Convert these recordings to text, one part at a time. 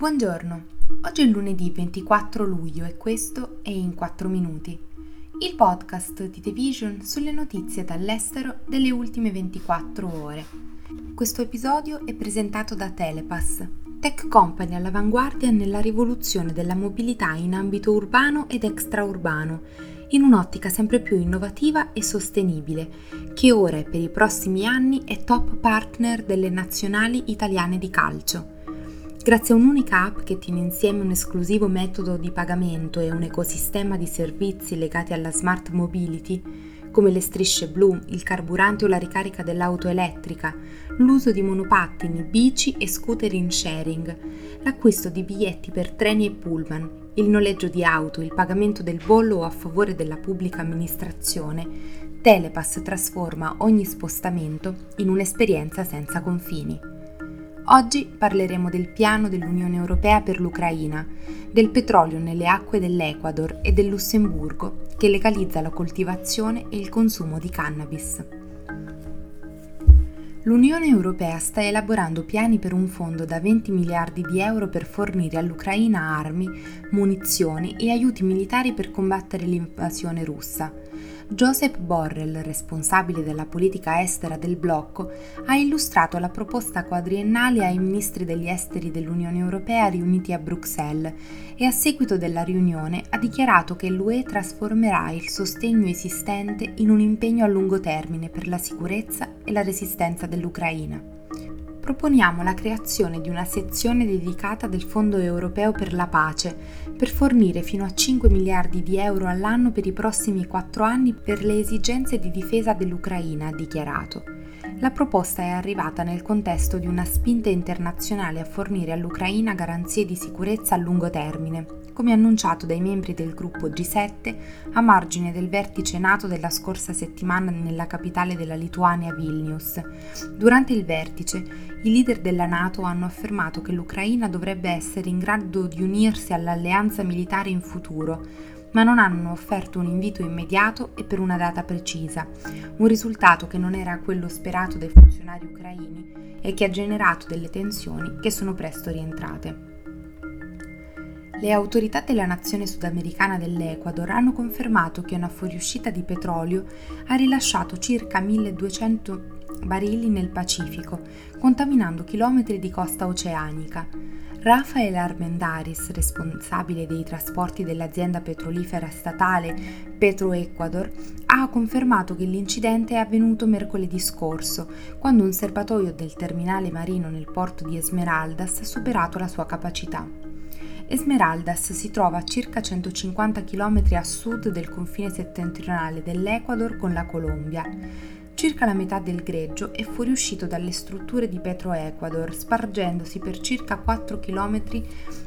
Buongiorno, oggi è lunedì 24 luglio e questo è In 4 Minuti, il podcast di The Vision sulle notizie dall'estero delle ultime 24 ore. Questo episodio è presentato da Telepass, tech company all'avanguardia nella rivoluzione della mobilità in ambito urbano ed extraurbano, in un'ottica sempre più innovativa e sostenibile, che ora e per i prossimi anni è top partner delle nazionali italiane di calcio. Grazie a un'unica app che tiene insieme un esclusivo metodo di pagamento e un ecosistema di servizi legati alla smart mobility, come le strisce blu, il carburante o la ricarica dell'auto elettrica, l'uso di monopattini, bici e scooter in sharing, l'acquisto di biglietti per treni e pullman, il noleggio di auto, il pagamento del bollo a favore della pubblica amministrazione, Telepass trasforma ogni spostamento in un'esperienza senza confini. Oggi parleremo del piano dell'Unione Europea per l'Ucraina, del petrolio nelle acque dell'Ecuador e del Lussemburgo che legalizza la coltivazione e il consumo di cannabis. L'Unione Europea sta elaborando piani per un fondo da 20 miliardi di euro per fornire all'Ucraina armi, munizioni e aiuti militari per combattere l'invasione russa. Joseph Borrell, responsabile della politica estera del blocco, ha illustrato la proposta quadriennale ai ministri degli esteri dell'Unione Europea riuniti a Bruxelles e a seguito della riunione ha dichiarato che l'UE trasformerà il sostegno esistente in un impegno a lungo termine per la sicurezza e la resistenza dell'Ucraina proponiamo la creazione di una sezione dedicata del Fondo europeo per la pace per fornire fino a 5 miliardi di euro all'anno per i prossimi quattro anni per le esigenze di difesa dell'Ucraina, ha dichiarato. La proposta è arrivata nel contesto di una spinta internazionale a fornire all'Ucraina garanzie di sicurezza a lungo termine, come annunciato dai membri del gruppo G7 a margine del vertice NATO della scorsa settimana nella capitale della Lituania Vilnius. Durante il vertice, i leader della NATO hanno affermato che l'Ucraina dovrebbe essere in grado di unirsi all'alleanza militare in futuro, ma non hanno offerto un invito immediato e per una data precisa, un risultato che non era quello sperato dai funzionari ucraini e che ha generato delle tensioni che sono presto rientrate. Le autorità della nazione sudamericana dell'Ecuador hanno confermato che una fuoriuscita di petrolio ha rilasciato circa 1200 barili nel Pacifico, contaminando chilometri di costa oceanica. Rafael Armendaris, responsabile dei trasporti dell'azienda petrolifera statale Petroecuador, ha confermato che l'incidente è avvenuto mercoledì scorso, quando un serbatoio del terminale marino nel porto di Esmeraldas ha superato la sua capacità. Esmeraldas si trova a circa 150 km a sud del confine settentrionale dell'Ecuador con la Colombia. Circa la metà del greggio è fuoriuscito dalle strutture di Petroecuador, spargendosi per circa 4 km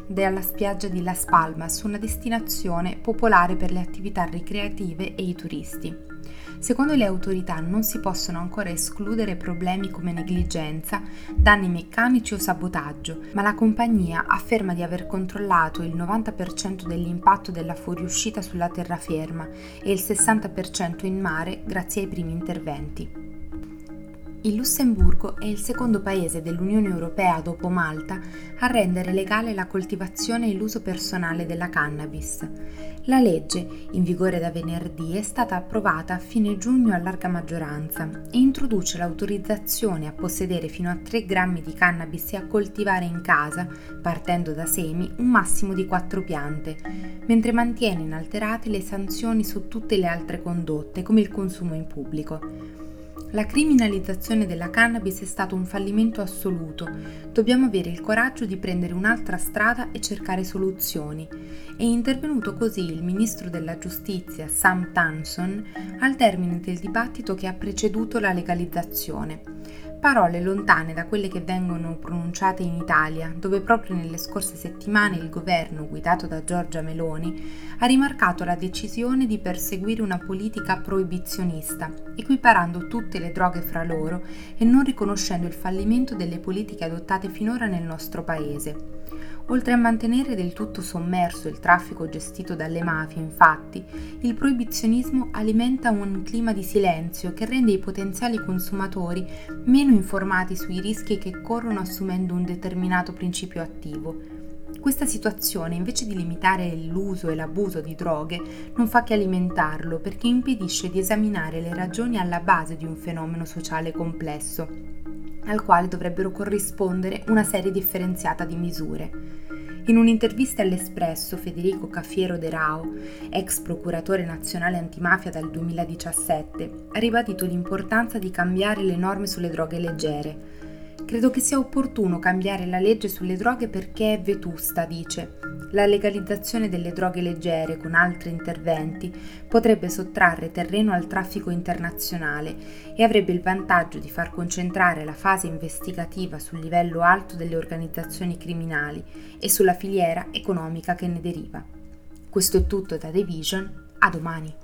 dalla spiaggia di Las Palmas, una destinazione popolare per le attività ricreative e i turisti. Secondo le autorità non si possono ancora escludere problemi come negligenza, danni meccanici o sabotaggio, ma la compagnia afferma di aver controllato il 90% dell'impatto della fuoriuscita sulla terraferma e il 60% in mare grazie ai primi interventi. Il Lussemburgo è il secondo paese dell'Unione Europea dopo Malta a rendere legale la coltivazione e l'uso personale della cannabis. La legge, in vigore da venerdì, è stata approvata a fine giugno a larga maggioranza e introduce l'autorizzazione a possedere fino a 3 grammi di cannabis e a coltivare in casa, partendo da semi, un massimo di 4 piante, mentre mantiene inalterate le sanzioni su tutte le altre condotte, come il consumo in pubblico. La criminalizzazione della cannabis è stato un fallimento assoluto. Dobbiamo avere il coraggio di prendere un'altra strada e cercare soluzioni. È intervenuto così il ministro della giustizia Sam Tanson al termine del dibattito che ha preceduto la legalizzazione parole lontane da quelle che vengono pronunciate in Italia, dove proprio nelle scorse settimane il governo, guidato da Giorgia Meloni, ha rimarcato la decisione di perseguire una politica proibizionista, equiparando tutte le droghe fra loro e non riconoscendo il fallimento delle politiche adottate finora nel nostro Paese. Oltre a mantenere del tutto sommerso il traffico gestito dalle mafie, infatti, il proibizionismo alimenta un clima di silenzio che rende i potenziali consumatori meno informati sui rischi che corrono assumendo un determinato principio attivo. Questa situazione, invece di limitare l'uso e l'abuso di droghe, non fa che alimentarlo perché impedisce di esaminare le ragioni alla base di un fenomeno sociale complesso, al quale dovrebbero corrispondere una serie differenziata di misure. In un'intervista all'Espresso, Federico Caffiero De Rao, ex procuratore nazionale antimafia dal 2017, ha ribadito l'importanza di cambiare le norme sulle droghe leggere Credo che sia opportuno cambiare la legge sulle droghe perché è vetusta, dice. La legalizzazione delle droghe leggere con altri interventi potrebbe sottrarre terreno al traffico internazionale e avrebbe il vantaggio di far concentrare la fase investigativa sul livello alto delle organizzazioni criminali e sulla filiera economica che ne deriva. Questo è tutto da The Vision, a domani.